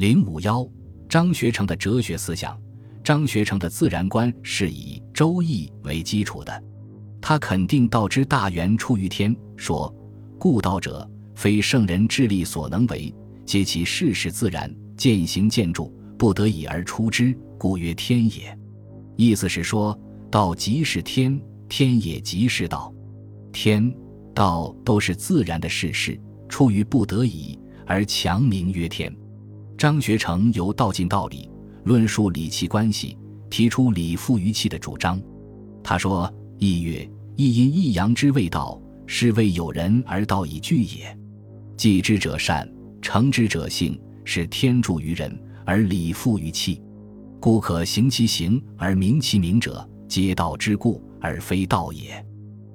零五幺，张学成的哲学思想。张学成的自然观是以《周易》为基础的，他肯定道之大源出于天，说：“故道者，非圣人智力所能为，皆其世事自然，渐行渐著，不得已而出之，故曰天也。”意思是说，道即是天，天也即是道，天道都是自然的事实，出于不得已而强名曰天。张学成由道尽道理，论述理气关系，提出理复于气的主张。他说：“意曰：一阴一阳之谓道，是谓有人而道以具也。继之者善，成之者性，是天助于人而理复于气。故可行其行而明其名者，皆道之故，而非道也。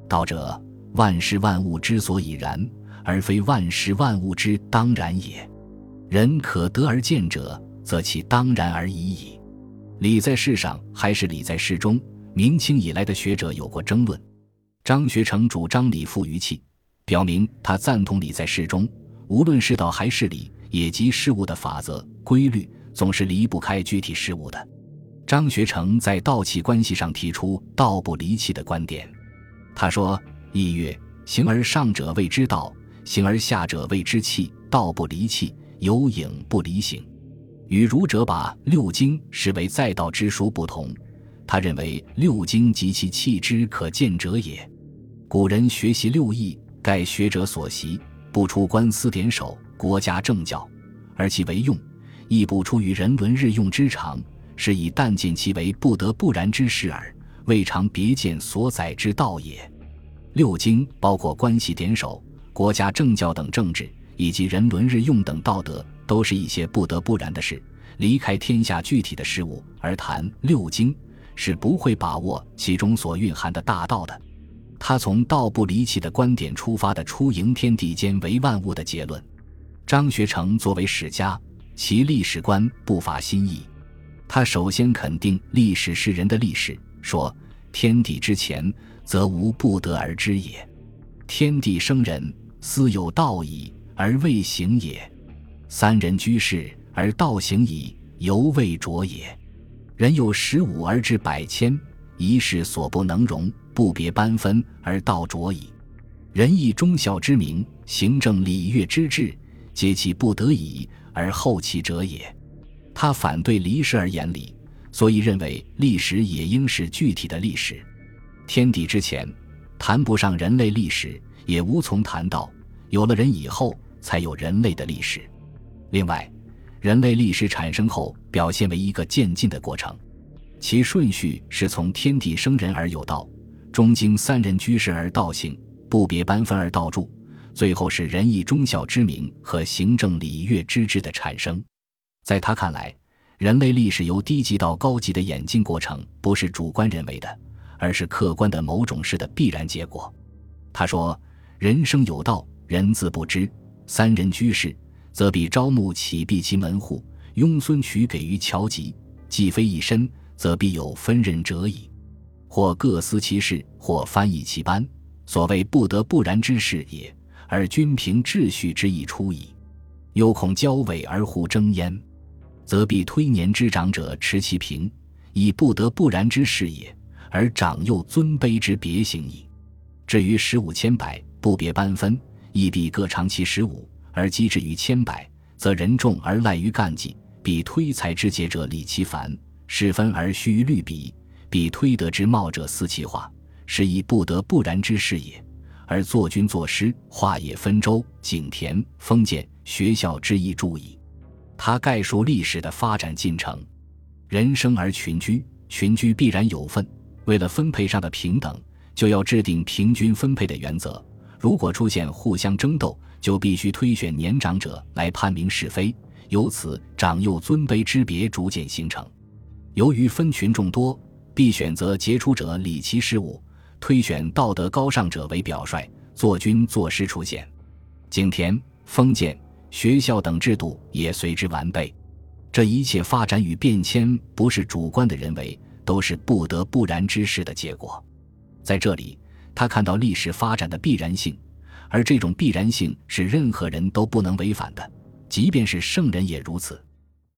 道者，万事万物之所以然，而非万事万物之当然也。”人可得而见者，则其当然而已矣。理在世上还是理在事中？明清以来的学者有过争论。张学成主张理复于气，表明他赞同理在事中。无论是道还是理，也即事物的法则规律，总是离不开具体事物的。张学成在道气关系上提出“道不离气”的观点。他说：“意曰：形而上者谓之道，形而下者谓之气。道不离气。”有影不离形，与儒者把六经视为在道之书不同。他认为六经及其气之可见者也。古人学习六艺，盖学者所习，不出官司典守、国家政教，而其为用，亦不出于人伦日用之常，是以但见其为不得不然之事耳，未尝别见所载之道也。六经包括关系典守、国家政教等政治。以及人伦日用等道德，都是一些不得不然的事。离开天下具体的事物而谈六经，是不会把握其中所蕴含的大道的。他从道不离气的观点出发的出迎天地间为万物的结论。张学成作为史家，其历史观不乏新意。他首先肯定历史是人的历史，说天地之前，则无不得而知也。天地生人，斯有道矣。而未行也，三人居士而道行矣，犹未着也。人有十五而至百千，一事所不能容，不别班分而道着矣。人以忠孝之名，行政礼乐之治，皆其不得已而后其者也。他反对离世而言理，所以认为历史也应是具体的历史。天地之前，谈不上人类历史，也无从谈到有了人以后。才有人类的历史。另外，人类历史产生后表现为一个渐进的过程，其顺序是从天地生人而有道，中经三人居士而道行，不别班分而道著，最后是仁义忠孝之名和行政礼乐之治的产生。在他看来，人类历史由低级到高级的演进过程，不是主观人为的，而是客观的某种事的必然结果。他说：“人生有道，人自不知。”三人居士，则必招募起闭其门户，庸孙取给于乔吉。既非一身，则必有分任者矣。或各司其事，或翻译其班，所谓不得不然之事也。而均凭秩序之意出矣。又恐交尾而互争焉，则必推年之长者持其平，以不得不然之事也。而长幼尊卑之别行矣。至于十五千百，不别班分。亦必各长其十五，而积至于千百，则人众而赖于干绩；必推才之节者理其繁，事分而虚于律比；必推德之茂者思其化，是以不得不然之事也。而作君作诗，化野分州、井田、封建、学校之意注矣。他概述历史的发展进程：人生而群居，群居必然有份。为了分配上的平等，就要制定平均分配的原则。如果出现互相争斗，就必须推选年长者来判明是非，由此长幼尊卑之别逐渐形成。由于分群众多，必选择杰出者理其事务，推选道德高尚者为表率，作君作诗出现。井田、封建、学校等制度也随之完备。这一切发展与变迁，不是主观的人为，都是不得不然之事的结果。在这里。他看到历史发展的必然性，而这种必然性是任何人都不能违反的，即便是圣人也如此。